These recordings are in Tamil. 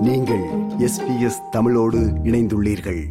நீங்கள் எஸ்பிஎஸ் தமிழோடு இணைந்துள்ளீர்கள்.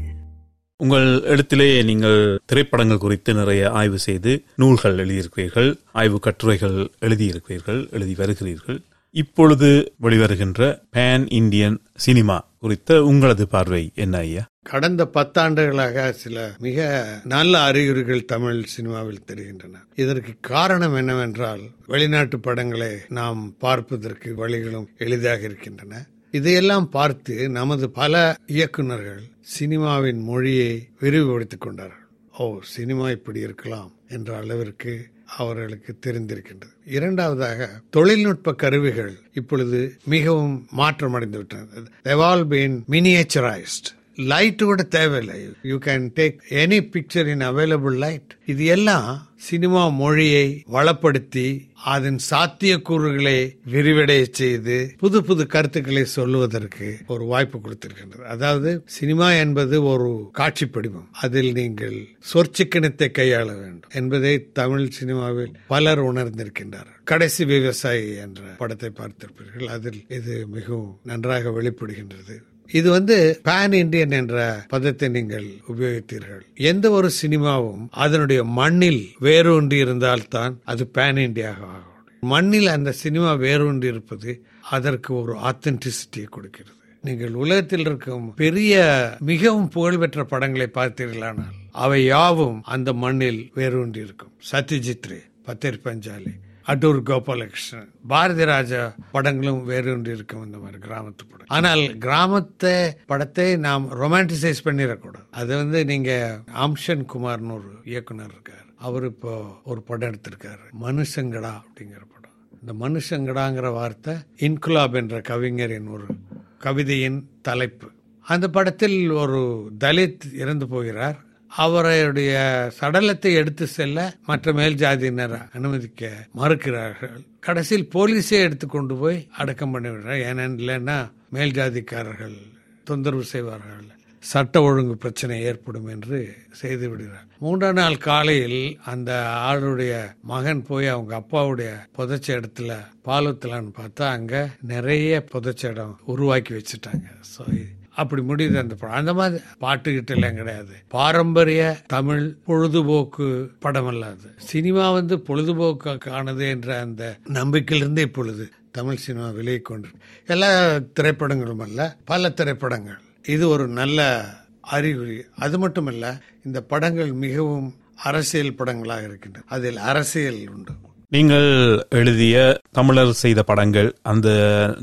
உங்கள் இடத்திலே நீங்கள் திரைப்படங்கள் குறித்து நிறைய ஆய்வு செய்து நூல்கள் எழுதியிருக்கிறீர்கள் ஆய்வு கட்டுரைகள் எழுதியிருக்கிறீர்கள் எழுதி வருகிறீர்கள். இப்பொழுது வெளிவருகின்ற பேன் இந்தியன் சினிமா குறித்த உங்களது பார்வை என்ன ஐயா? கடந்த பத்தாண்டுகளாக சில மிக நல்ல அறிகுறிகள் தமிழ் சினிமாவில் தெரிகின்றன. இதற்கு காரணம் என்னவென்றால் வெளிநாட்டு படங்களை நாம் பார்ப்பதற்கு வழிகளும் எளிதாக இருக்கின்றன. இதையெல்லாம் பார்த்து நமது பல இயக்குனர்கள் சினிமாவின் மொழியை விரிவுபடுத்திக் கொண்டார்கள். ஓ சினிமா இப்படி இருக்கலாம் என்ற அளவிற்கு அவர்களுக்கு தெரிந்திருக்கின்றது. இரண்டாவதாக தொழில்நுட்ப கருவிகள் இப்பொழுது மிகவும் மாற்றமடைந்து விட்டன. மினியேச்சரைஸ்ட் லைட் கூட தேவையில்லை. You can take any picture in available light இது எல்லாம் சினிமா மொழியை வளப்படுத்தி அதன் சாத்தியக்கூறுகளை விரிவடைய செய்து புது புது கருத்துக்களை சொல்லுவதற்கு ஒரு வாய்ப்பு கொடுத்திருக்கின்றது. அதாவது சினிமா என்பது ஒரு காட்சி படிவம். அதில் நீங்கள் சொற்சிக்கணத்தை கையாள வேண்டும் என்பதை தமிழ் சினிமாவில் பலர் உணர்ந்திருக்கின்றார்கள். கடைசி விவசாயி என்ற படத்தை பார்த்திருப்பீர்கள். அதில் இது மிகவும் நன்றாக வெளிப்படுகின்றது. இது வந்து பேன் இண்டியன் என்ற பதத்தை நீங்கள் உபயோகித்தீர்கள். எந்த ஒரு சினிமாவும் அதனுடைய மண்ணில் வேரூன்றி இருந்தால்தான் அது பேன் இண்டியாக ஆகும். மண்ணில் அந்த சினிமா வேரூன்றி இருப்பது அதற்கு ஒரு ஆத்தென்டிசிட்டியை கொடுக்கிறது. நீங்கள் உலகத்தில் இருக்கும் பெரிய மிகவும் புகழ்பெற்ற படங்களை பார்த்தீர்களானால் அவை யாவும் அந்த மண்ணில் வேரூன்றி இருக்கும். சத்யஜித் ரே பத்தேர் பஞ்சாலி அடூர் கோபாலகிருஷ்ணன் பாரதி ராஜா படங்களும் வேறொன்று இருக்கும் இந்த மாதிரி கிராமத்து படம். ஆனால் கிராமத்தை படத்தை நாம் ரொமான்டிசைஸ் பண்ணிடக்கூடாது. அது வந்து நீங்க ஆம்ஷன் குமார்னு ஒரு இயக்குனர் இருக்கார். அவர் இப்போ ஒரு படம் எடுத்திருக்காரு. மனுஷங்கடா அப்படிங்கிற படம். இந்த மனுஷங்கடாங்கிற வார்த்தை இன்குலாப் என்ற கவிஞரின் ஒரு கவிதையின் தலைப்பு. அந்த படத்தில் ஒரு தலித் இறந்து போகிறார். அவருடைய சடலத்தை எடுத்து செல்ல மற்ற மேல் ஜாதியினர் அனுமதிக்க மறுக்கிறார்கள். கடைசியில் போலீஸே எடுத்து கொண்டு போய் அடக்கம் பண்ணிவிடுறார் விடுறார். இல்லைன்னா மேல் ஜாதிக்காரர்கள் தொந்தரவு செய்வார்கள். சட்ட ஒழுங்கு பிரச்சனை ஏற்படும் என்று செய்து விடுகிறார். மூன்றாம் நாள் காலையில் அந்த ஆளுடைய மகன் போய் அவங்க அப்பாவுடைய புதைச்ச இடத்துல பாலூத்தலான்னு பார்த்தா அங்க நிறைய புதைச்ச இடம் உருவாக்கி வச்சுட்டாங்க. ஸோ அப்படி முடியுது அந்த படம். அந்த மாதிரி பாட்டு கிட்ட எல்லாம் கிடையாது. பாரம்பரிய தமிழ் பொழுதுபோக்கு படம் அல்லாது சினிமா வந்து பொழுதுபோக்கானது என்ற அந்த நம்பிக்கையிலிருந்து இப்பொழுது தமிழ் சினிமா விலகி கொண்டு எல்லா திரைப்படங்களும் அல்ல பல திரைப்படங்கள். இது ஒரு நல்ல அறிகுறி. அது மட்டுமல்ல இந்த படங்கள் மிகவும் அரசியல் படங்களாக இருக்கின்றன. அதில் அரசியல் உண்டு. நீங்கள் எழுதிய தமிழர் செய்த படங்கள் அந்த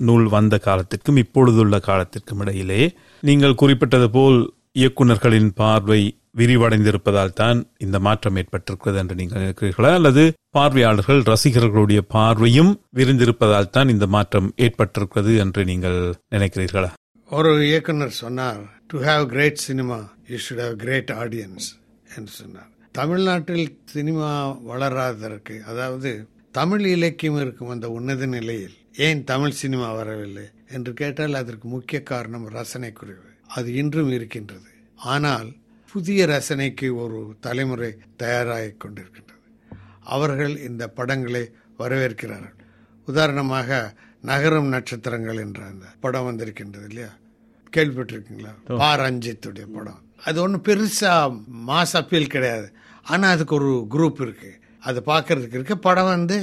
நூல் வந்த காலத்திற்கும் இப்பொழுதுள்ள காலத்திற்கும் இடையிலே நீங்கள் குறிப்பிட்டது போல் இயக்குநர்களின் பார்வை விரிவடைந்திருப்பதால் தான் இந்த மாற்றம் ஏற்பட்டிருக்கிறது என்று நீங்கள் நினைக்கிறீர்களா? அல்லது பார்வையாளர்கள் ரசிகர்களுடைய பார்வையும் விரிந்திருப்பதால் தான் இந்த மாற்றம் ஏற்பட்டிருக்கிறது என்று நீங்கள் நினைக்கிறீர்களா? ஒரு இயக்குனர் சொன்னார் to have great cinema you should have great audience என்று சொன்னார். தமிழ்நாட்டில் சினிமா வளராதற்கு அதாவது தமிழ் இலக்கியம் இருக்கும் அந்த உன்னத நிலையில் ஏன் தமிழ் சினிமா வரவில்லை என்று கேட்டால் அதற்கு முக்கிய காரணம் ரசனை குறைவு அது இன்றும் இருக்கின்றது. ஆனால் புதிய ரசனைக்கு ஒரு தலைமுறை தயாராகி கொண்டிருக்கின்றது. அவர்கள் இந்த படங்களை வரவேற்கிறார்கள். உதாரணமாக நகரும் நட்சத்திரங்கள் என்ற அந்த படம் வந்திருக்கின்றது இல்லையா? கேள்விப்பட்டிருக்கீங்களா? பா. ரஞ்சித்துடைய படம். அது ஒன்றும் பெருசா மாஸ் அப்பீல் கிடையாது. ஆனால் அதுக்கு ஒரு குரூப் இருக்கு. அது பார்க்கறதுக்கு இருக்கு படம் வந்து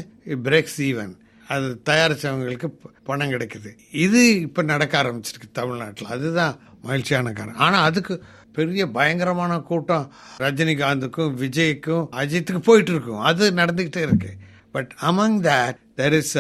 பிரேக்ஸ் ஈவன் அது தயாரிச்சவங்களுக்கு பணம் கிடைக்குது. இது இப்போ நடக்க ஆரம்பிச்சிருக்கு தமிழ்நாட்டில். அதுதான் மகிழ்ச்சியான காரணம். ஆனால் அதுக்கு பெரிய பயங்கரமான கூட்டம் ரஜினிகாந்துக்கும் விஜய்க்கும் அஜித்துக்கு போயிட்டு இருக்கும் அது நடந்துக்கிட்டே இருக்கு. But among that there is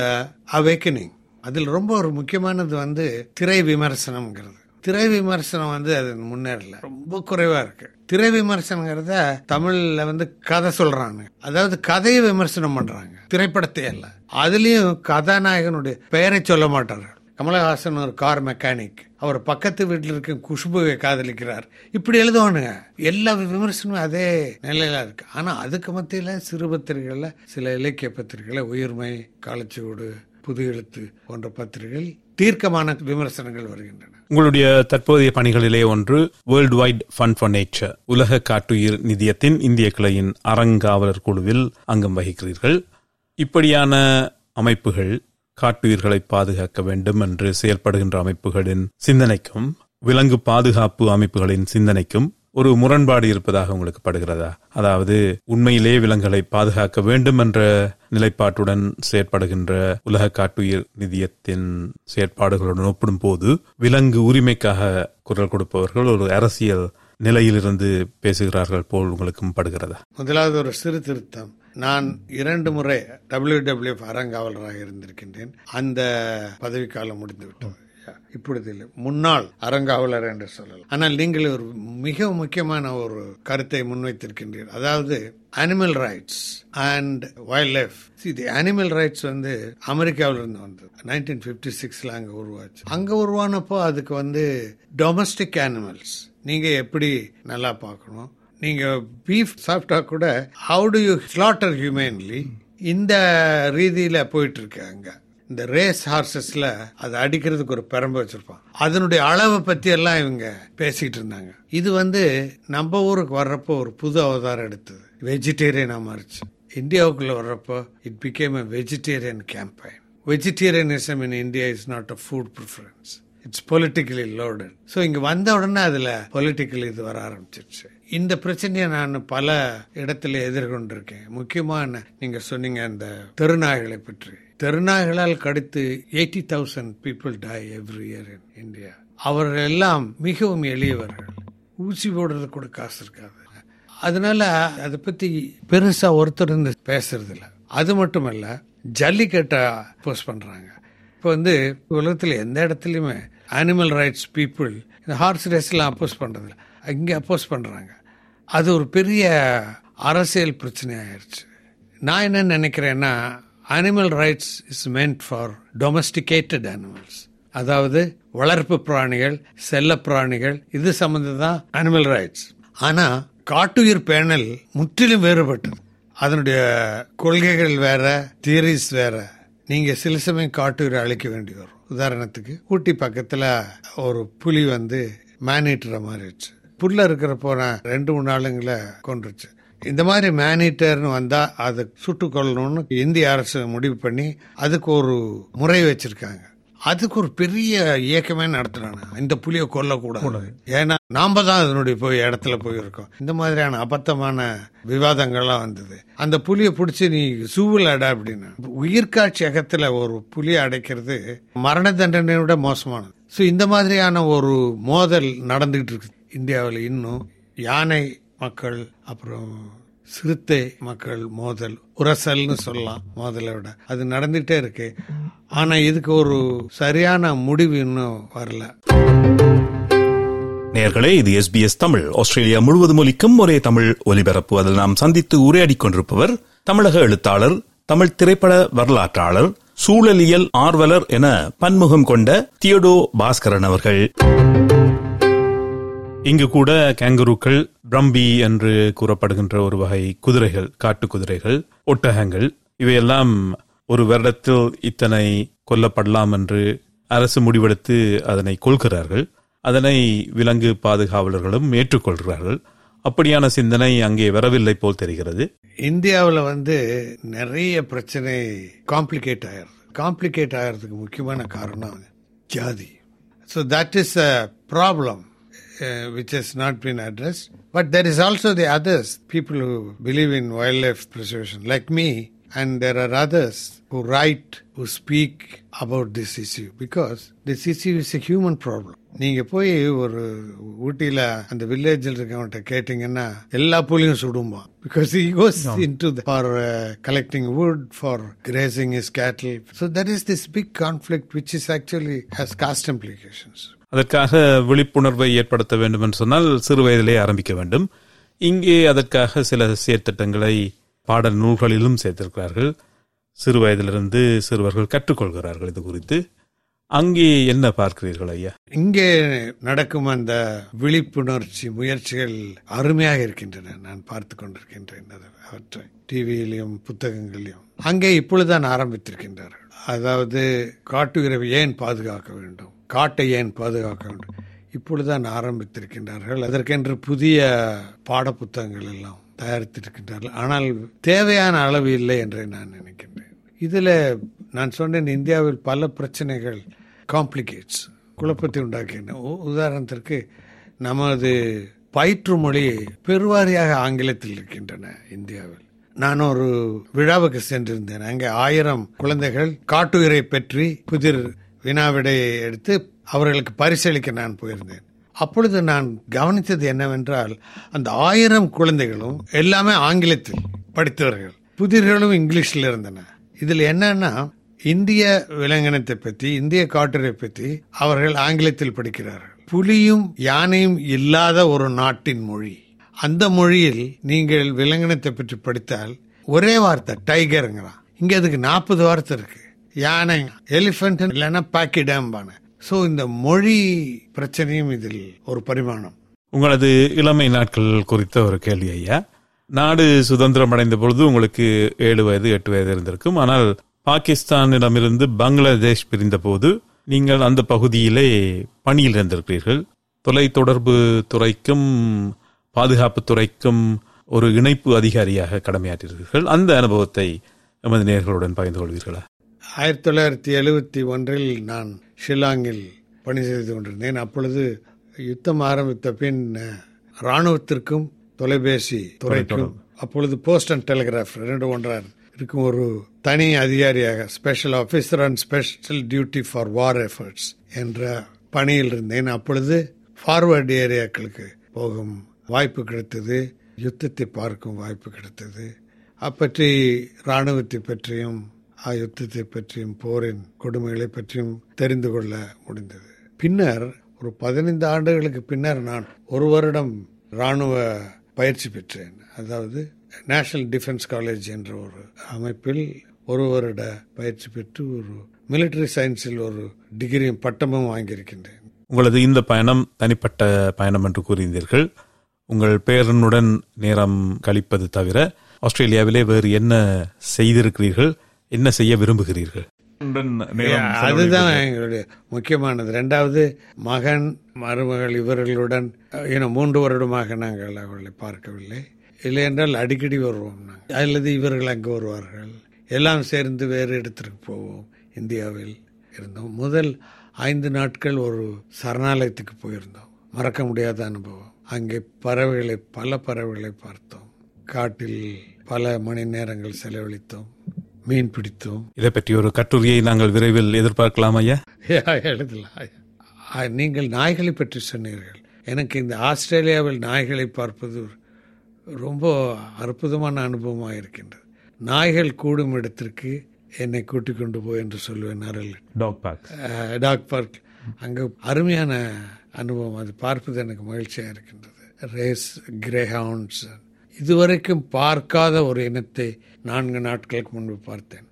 awakening அதில் ரொம்ப ஒரு முக்கியமானது வந்து திரை விமர்சனம்ங்கிறது. திரை விமர்சனம் வந்து அது முன்னேறல. ரொம்ப குறைவா இருக்கு. திரை விமர்சனங்கிறத தமிழ்ல வந்து கதை சொல்றாங்க. அதாவது கதையை விமர்சனம் பண்றாங்க. திரைப்படத்தை அல்ல. அதுலயும் கதாநாயகனுடைய பெயரை சொல்ல மாட்டார்கள். கமலஹாசன் ஒரு கார் மெக்கானிக். அவர் பக்கத்து வீட்டில் இருக்க குஷ்புவை காதலிக்கிறார். இப்படி எழுதுவானுங்க. எல்லா விமர்சனமும் அதே நிலையில இருக்கு. ஆனா அதுக்கு மத்தியில சிறு பத்திரிகைகள்ல சில இலக்கிய பத்திரிகைகளை உயிர்மை காலச்சுவடு புது எழுத்து போன்ற பத்திரிகைகள் தீர்க்கமான விமர்சனங்கள் வருகின்றன. உங்களுடைய தற்போதைய பணிகளிலே ஒன்று world wide fund for nature உலக காட்டுயிர் நிதியத்தின் இந்திய கிளையின் அறங்காவலர் குழுவில் அங்கம் வகிக்கிறீர்கள். இப்படியான அமைப்புகள் காட்டுயிர்களை பாதுகாக்க வேண்டும் என்று செயல்படுகின்ற அமைப்புகளின் சிந்தனைக்கும் விலங்கு பாதுகாப்பு அமைப்புகளின் சிந்தனைக்கும் ஒரு முரண்பாடு இருப்பதாக உங்களுக்கு படுகிறதா? அதாவது உண்மையிலே விலங்குகளை பாதுகாக்க வேண்டும் என்ற நிலைப்பாட்டுடன் செயற்படுகின்ற உலக காட்டுயிர் நிதியத்தின் செயற்பாடுகளுடன் ஒப்பிடும்போது விலங்கு உரிமைக்காக குரல் கொடுப்பவர்கள் ஒரு அரசியல் நிலையிலிருந்து பேசுகிறார்கள் போல் உங்களுக்கும் படுகிறதா? முதலாவது ஒரு சிறு திருத்தம். நான் இரண்டு முறை டபிள்யூ டபிள்யூ அறங்காவலராக இருந்திருக்கின்றேன். அந்த பதவிக்காலம் முடிந்துவிட்டது. இப்பொழுது இல்லை முன்னாள் அறங்காவலர் என்று சொல்லலாம். ஆனால் நீங்கள் ஒரு மிக முக்கியமான ஒரு கருத்தை முன்வைத்திருக்கின்றீர்கள் அதாவது animal rights and wildlife இது அனிமல் ரைட்ஸ் வந்து அமெரிக்காவில இருந்து வந்தது. நைன்டீன் பிப்டி சிக்ஸ்ல அங்கே உருவாச்சு. அங்கே உருவானப்போ அதுக்கு வந்து டொமஸ்டிக் அனிமல்ஸ் நீங்க எப்படி நல்லா பார்க்கணும்? நீங்க பீஃப் சாப்பிட்டா கூட how do you slaughter humanely இந்த ரீதியில போயிட்டு இருக்கு இந்த ரேஸ் ஹார்சஸ்ல அதை அடிக்கிறதுக்கு ஒரு பெரம்பு வச்சிருப்பான். அதனுடைய அளவை பத்தி எல்லாம் இவங்க பேசிட்டு இருந்தாங்க. இது வந்து நம்ம ஊருக்கு வர்றப்போ ஒரு புது அவதாரம் எடுத்தது. வெஜிடேரியனாக மாறிச்சு. இந்தியாவுக்குள்ள வர்றப்போ it became a vegetarian campaign vegetarianism in India is not a food preference it's politically loaded so இங்கே வந்த உடனே அதில் பொலிட்டிக்கல் இது வர ஆரம்பிச்சிருச்சு. இந்த பிரச்சனையை நான் பல இடத்துல எதிர்கொண்டிருக்கேன். முக்கியமான நீங்கள் சொன்னீங்க அந்த தெருநாய்களை பற்றி. தெருநாய்களால் கடித்து eighty thousand people die every year in India அவர்கள் எல்லாம் மிகவும் எளியவர்கள். ஊசி போடுறது கூட காசு இருக்காது. அதனால அதை பத்தி பெருசா ஒருத்தர் இருந்து பேசுறது இல்லை அது மட்டுமல்ல ஜல்லிக்கட்டை போஸ்ட் பண்றாங்க. இப்போ வந்து உலகத்தில் எந்த இடத்துலையுமே அனிமல் ரைட்ஸ் பீப்புள் இந்த ஹார்ஸ் ரேஸ்லாம் அப்போஸ் பண்ணுறதில்ல இங்கே அப்போஸ் பண்ணுறாங்க அது ஒரு பெரிய அரசியல் பிரச்சனை ஆயிடுச்சு நான் என்ன நினைக்கிறேன்னா animal rights is meant for domesticated animals அதாவது வளர்ப்பு பிராணிகள் செல்ல பிராணிகள் இது சம்பந்தம் தான் அனிமல் ரைட்ஸ் ஆனா காட்டுயிர் பேனல் முற்றிலும் வேறுபட்டது. அதனுடைய கொள்கைகள் வேற தியரிஸ் வேற. நீங்க சில சமயம் காட்டுயிரை அழிக்க வேண்டி வரும். உதாரணத்துக்கு ஊட்டி பக்கத்துல ஒரு புலி வந்து மேனேட்டரை மாறிடுச்சு. புல்ல இருக்கிறப்போ நான் ரெண்டு மூணு நாளுங்களை கொண்டுருச்சு இந்த மாதிரி மேனீட்டர்னு வந்தா அதை சுட்டுக் கொள்ளணும்னு இந்திய அரசு முடிவு பண்ணி அதுக்கு ஒரு முறை வச்சிருக்காங்க. அதுக்கு ஒரு பெரிய இயக்கமே நடத்துறாங்க. இந்த புலியை கொல்லக்கூடாது. ஏன்னா நாம தான் அதனுடைய போய் இடத்துல போயிருக்கோம். இந்த மாதிரியான அபத்தமான விவாதங்கள்லாம் வந்தது. அந்த புலியை பிடிச்சி நீ சூவில் அட அப்படின்னா. உயிர்காட்சி அகத்துல ஒரு புலியை அடைக்கிறது மரண தண்டனையோட மோசமானது. ஸோ இந்த மாதிரியான ஒரு மோதல் நடந்துகிட்டு இருக்கு. இந்தியாவில் இன்னும் யானை மக்கள் அப்புறம் சிறுத்தை மக்கள் மோதல் உரசல்னு சொல்லலாம் மோதலை விட. அது நடந்துட்டே இருக்கு. ஆனா இதுக்கு ஒரு சரியான முடிவு இன்னும் வரல. நேர்களே இது எஸ்பிஎஸ் தமிழ். ஆஸ்திரேலியா முழுவதும் ஒலிக்கும் ஒரே தமிழ் ஒலிபரப்பு. அதில் நாம் சந்தித்து உரையாடி கொண்டிருப்பவர் தமிழக எழுத்தாளர் தமிழ் திரைப்பட வரலாற்றாளர் சூழலியல் ஆர்வலர் என பன்முகம் கொண்ட தியோடோ பாஸ்கரன் அவர்கள். இங்கு கூட கேங்கருக்கள் பிரம்பி என்று கூறப்படுகின்ற ஒரு வகை குதிரைகள் காட்டு குதிரைகள் ஒட்டகங்கள் இவையெல்லாம் ஒரு வருடத்தில் இத்தனை கொல்லப்படலாம் என்று அரசு முடிவெடுத்து அதனை கொள்கிறார்கள். அதனை விலங்கு பாதுகாவலர்களும் ஏற்றுக்கொள்கிறார்கள். அப்படியான சிந்தனை அங்கே வரவில்லை போல் தெரிகிறது. இந்தியாவில் வந்து நிறைய பிரச்சனை காம்ப்ளிகேட் ஆயிடுது. காம்ப்ளிகேட் ஆகிறதுக்கு முக்கியமான காரணம் ஜாதி. So that is a problem uh, which has not been addressed. But there is also the others, people who believe in wildlife preservation, like me, and there are others who write, who speak about this issue because this issue is a human problem. நீங்க போய் ஒரு ஊட்டியில அந்த வில்லேஜில் இருக்கவன்ட்ட கேட்டீங்கன்னா எல்லா புலியும் சுடுமா because he goes into the, for uh, collecting wood for grazing his cattle so there is this big conflict which is actually has caste implications அதற்காக விழிப்புணர்வை ஏற்படுத்த வேண்டும் என்று சொன்னால் சிறு வயதிலே ஆரம்பிக்க வேண்டும். இங்கே அதற்காக சில செயற்திட்டங்களை பாடல் நூல்களிலும் சேர்த்திருக்கிறார்கள். சிறு வயதிலிருந்து சிறுவர்கள் கற்றுக்கொள்கிறார்கள் இது குறித்து. அங்கே என்ன பார்க்கிறீர்கள் ஐயா? இங்கே நடக்கும் அந்த விழிப்புணர்ச்சி முயற்சிகள் அருமையாக இருக்கின்றன. நான் பார்த்து கொண்டிருக்கின்றேன் அவற்றை டிவியிலையும் புத்தகங்களிலும். அங்கே இப்பொழுதுதான் ஆரம்பித்திருக்கின்றார்கள். அதாவது காட்டுகிறவை ஏன் பாதுகாக்க வேண்டும்? காட்டை ஏன் பாதுகாக்க வேண்டும்? இப்பொழுதுதான் ஆரம்பித்திருக்கின்றார்கள். அதற்கென்று புதிய பாடப்புத்தகங்கள் எல்லாம் தயாரித்திருக்கின்றார்கள். ஆனால் தேவையான அளவு இல்லை என்று நான் நினைக்கின்றேன். இதில் நான் சொன்னேன் இந்தியாவில் பல பிரச்சனைகள் காம்ப்ளிகேட்ஸ் குழப்பத்தை உண்டாக்கின. உதாரணத்திற்கு நமது பயிற்று மொழி பெருவாரியாக ஆங்கிலத்தில் இருக்கின்றன இந்தியாவில். நான் ஒரு விழாவுக்கு சென்றிருந்தேன். அங்கே ஆயிரம் குழந்தைகள் காட்டுயிரை பற்றி புதிர் வினாவிடையை எடுத்து அவர்களுக்கு பரிசளிக்க நான் போயிருந்தேன். அப்பொழுது நான் கவனித்தது என்னவென்றால் அந்த ஆயிரம் குழந்தைகளும் எல்லாமே ஆங்கிலத்தில் படித்தவர்கள் புதிர்களும் இங்கிலீஷில் இருந்தன. இதில் என்னன்னா இந்திய விலங்கினத்தை பற்றி இந்திய காட்டுரை பற்றி அவர்கள் ஆங்கிலத்தில் படிக்கிறார்கள். புலியும் யானையும் இல்லாத ஒரு நாட்டின் மொழி. அந்த மொழியில் நீங்கள் விலங்கினத்தை பற்றி படித்தால் ஒரே வார்த்தை டைகருங்கிறான். இங்கே அதுக்கு நாற்பது வார்த்தை இருக்கு. யானை எலிபென்ட் இல்லைன்னா பாக்கிடாம்பான ஸோ இந்த மொழி பிரச்சனையும் இதில் ஒரு பரிமாணம். உங்களது இளமை நாட்கள் குறித்த ஒரு கேள்வி ஐயா. நாடு சுதந்திரம் அடைந்த பொழுது உங்களுக்கு ஏழு வயது எட்டு வயது இருந்திருக்கும். ஆனால் பாகிஸ்தானிடமிருந்து பங்களாதேஷ் பிரிந்த போது நீங்கள் அந்த பகுதியிலே பணியில் இருந்திருக்கிறீர்கள். தொலைத்தொடர்பு துறைக்கும் பாதுகாப்பு துறைக்கும் ஒரு இணைப்பு அதிகாரியாக கடமையாற்றியிருக்கிறீர்கள். அந்த அனுபவத்தை எமது நேர்களுடன் பகிர்ந்து கொள்வீர்களா? ஆயிரத்தி தொள்ளாயிரத்தி எழுபத்தி ஒன்றில் நான் ஷில்லாங்கில் பணி செய்து கொண்டிருந்தேன். அப்பொழுது யுத்தம் ஆரம்பித்த பின் அஹ், ராணுவத்திற்கும் தொலைபேசி துறைக்கும் அப்பொழுது போஸ்ட் அண்ட் டெலிகிராஃப் ரெண்டு ஒன்றார் இருக்கும் ஒரு தனி அதிகாரியாக special officer and special duty for war efforts என்ற பணியில் இருந்தேன். அப்பொழுது ஃபார்வர்டு ஏரியாக்களுக்கு போகும் வாய்ப்பு கிடைத்தது. யுத்தத்தை பார்க்கும் வாய்ப்பு கிடைத்தது. அப்பற்றி ராணுவத்தை பற்றியும் யுத்தத்தை பற்றியும் போரின் கொடுமைகளை பற்றியும் தெரிந்து கொள்ள முடிந்தது. பின்னர் ஒரு பதினைந்து ஆண்டுகளுக்கு பின்னர் நான் ஒரு வருடம் ராணுவ பயிற்சி பெற்றேன். அதாவது நேஷனல் டிஃபென்ஸ் காலேஜ் என்ற ஒரு அமைப்பில் ஒரு வருட பயிற்சி பெற்று ஒரு மிலிட்டரி சயின்ஸில் ஒரு டிகிரியும் பட்டமும் வாங்கியிருக்கின்றேன். உங்களது இந்த பயணம் தனிப்பட்ட பயணம் என்று கூறியிருந்தீர்கள். உங்கள் பேரனுடன் நேரம் கழிப்பது தவிர ஆஸ்திரேலியாவிலே வேறு என்ன செய்திருக்கிறீர்கள்? என்ன செய்ய விரும்புகிறீர்கள்? அதுதான் எங்களுடைய முக்கியமானது. ரெண்டாவது மகன் மருமகள் இவர்களுடன் இன்னும் மூன்று வருடமாக நாங்கள் அவர்களை பார்க்கவில்லை. இல்லை என்றால் அடிக்கடி வருவோம் நாங்கள். அல்லது இவர்கள் அங்கு வருவார்கள். எல்லாம் சேர்ந்து வேறு இடத்திற்கு போவோம். இந்தியாவில் இருந்தோம். முதல் ஐந்து நாட்கள் ஒரு சரணாலயத்துக்கு போயிருந்தோம். மறக்க முடியாத அனுபவம். அங்கே பறவைகளை பல பறவைகளை பார்த்தோம். காட்டில் பல மணி நேரங்கள் செலவழித்தோம். மீன் பிடித்தோம் இதை பற்றி ஒரு கட்டுரையை நாங்கள் விரைவில் எதிர்பார்க்கலாம் ஐயா. எழுதலாம் நீங்கள் நாய்களை பற்றி சொன்னீர்கள். எனக்கு இந்த ஆஸ்திரேலியாவில் நாய்களை பார்ப்பது ரொம்ப அற்புதமான அனுபவமாக இருக்கின்றது. நாய்கள் கூடும் இடத்திற்கு என்னை கூட்டிக் கொண்டு போய் என்று சொல்லுவேன் Arul dog park dog park அங்கே அருமையான அனுபவம். அது பார்ப்பது எனக்கு மகிழ்ச்சியாக இருக்கின்றது. ரேஸ் கிரேஹவுண்ட்ஸ் இதுவரைக்கும் பார்க்காத ஒரு இனத்தை நான்கு நாட்களுக்கு முன்பு பார்த்தேன்.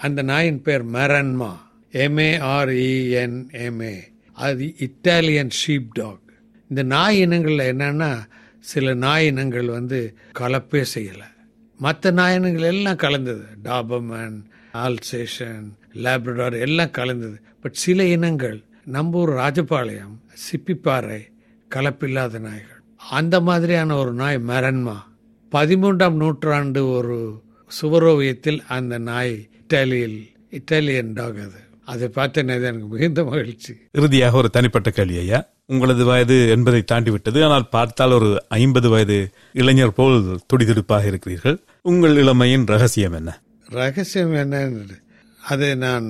அந்த நாயின் பேர் மெரன்மா. எம்ஏஆர்இஎன்எம்ஏ அது இத்தாலியன் ஷீப் டாக் இந்த நாய் இனங்களில் என்னன்னா சில நாய் இனங்கள் வந்து கலப்பே செய்யலை. மற்ற நாய் இனங்கள் எல்லாம் கலந்தது. டாபமன் ஆல்சேஷன் லேப்ரடார் எல்லாம் கலந்தது. பட் சில இனங்கள் நம்ம ஊர் ராஜபாளையம் சிப்பிப்பாறை கலப்பில்லாத நாய்கள். அந்த மாதிரியான ஒரு நாய் மரன்மா. பதிமூன்றாம் நூற்றாண்டு ஒரு சுவரோவியத்தில் அந்த நாய் இத்தாலியில் இத்தாலியன் டாக் அது. அதை பார்த்தேன் எனக்கு மிகுந்த மகிழ்ச்சி. இறுதியாக ஒரு தனிப்பட்ட கேள்வி ஐயா. உங்களது வயது எண்பதை தாண்டி விட்டது ஆனால் பார்த்தால் ஒரு ஐம்பது வயது இளைஞர் போல் துடிதுடிப்பாக இருக்கிறீர்கள். உங்கள் இளமையின் ரகசியம் என்ன? ரகசியம் என்னன்னு அதை நான்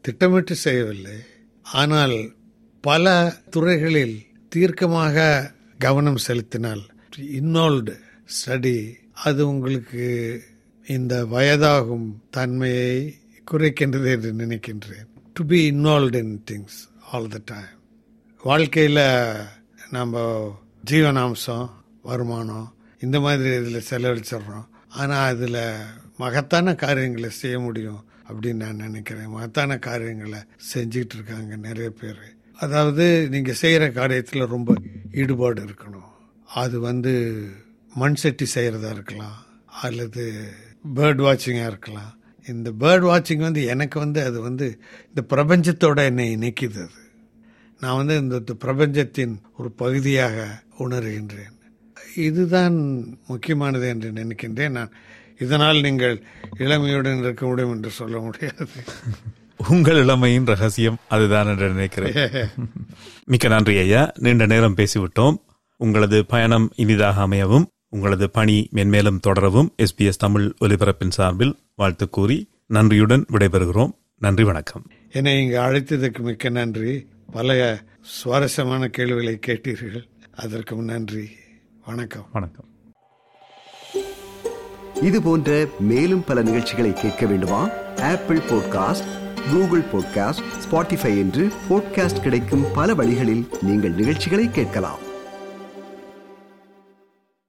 திட்டமிட்டு செய்யவில்லை. ஆனால் பல துறைகளில் தீர்க்கமாக கவனம் செலுத்தினால் இன்வால்வ்டு ஸ்டடி. அது உங்களுக்கு இந்த வயதாகும் தன்மையை குறைக்கின்றது என்று நினைக்கின்றேன். To be involve in things all the time வாழ்க்கையில் நம்ம ஜீவனாம்சம் வருமானம் இந்த மாதிரி இதில் செலவழிச்சிடுறோம். ஆனால் அதில் மகத்தான காரியங்களை செய்ய முடியும் அப்படின்னு நான் நினைக்கிறேன். மகத்தான காரியங்களை செஞ்சுக்கிட்டு இருக்காங்க நிறைய பேர். அதாவது நீங்கள் செய்கிற காரியத்தில் ரொம்ப ஈடுபாடு இருக்கணும். அது வந்து மண் சட்டி செய்கிறதா இருக்கலாம் அல்லது பேர்ட் வாட்சிங்காக இருக்கலாம். இந்த பேர்ட் வாட்சிங் வந்து எனக்கு வந்து அது வந்து இந்த பிரபஞ்சத்தோட என்னை இணைக்குது அது. நான் வந்து இந்த பிரபஞ்சத்தின் ஒரு பகுதியாக உணர்கின்றேன். இதுதான் முக்கியமானது என்று நினைக்கின்றேன் நான். இதனால் நீங்கள் இளமையுடன் இருக்க முடியும் என்று சொல்ல முடியாது. உங்கள் இளமையின் ரகசியம் அதுதான் என்று நினைக்கிறேன். மிக்க நன்றி ஐயா. நீண்ட நேரம் பேசிவிட்டோம். உங்களது பயணம் இனிதாக அமையவும். உங்களது பணி மென்மேலும் தொடரவும் எஸ்பிஎஸ் தமிழ் ஒலிபரப்பின் சார்பில் வாழ்த்து கூறி நன்றியுடன் விடைபெறுகிறோம். நன்றி வணக்கம். என்னை இங்கு அழைத்ததற்கு மிக்க நன்றி. பல சுவாரஸ்யமான கேள்விகளை கேட்டீர்கள். அதற்கும் நன்றி. வணக்கம். வணக்கம். இது போன்ற மேலும் பல நிகழ்ச்சிகளை கேட்க வேண்டுமா? Apple podcast Google podcast Spotify என்று பாட்காஸ்ட் கிடைக்கும் பல வழிகளில் நீங்கள் நிகழ்ச்சிகளை கேட்கலாம்.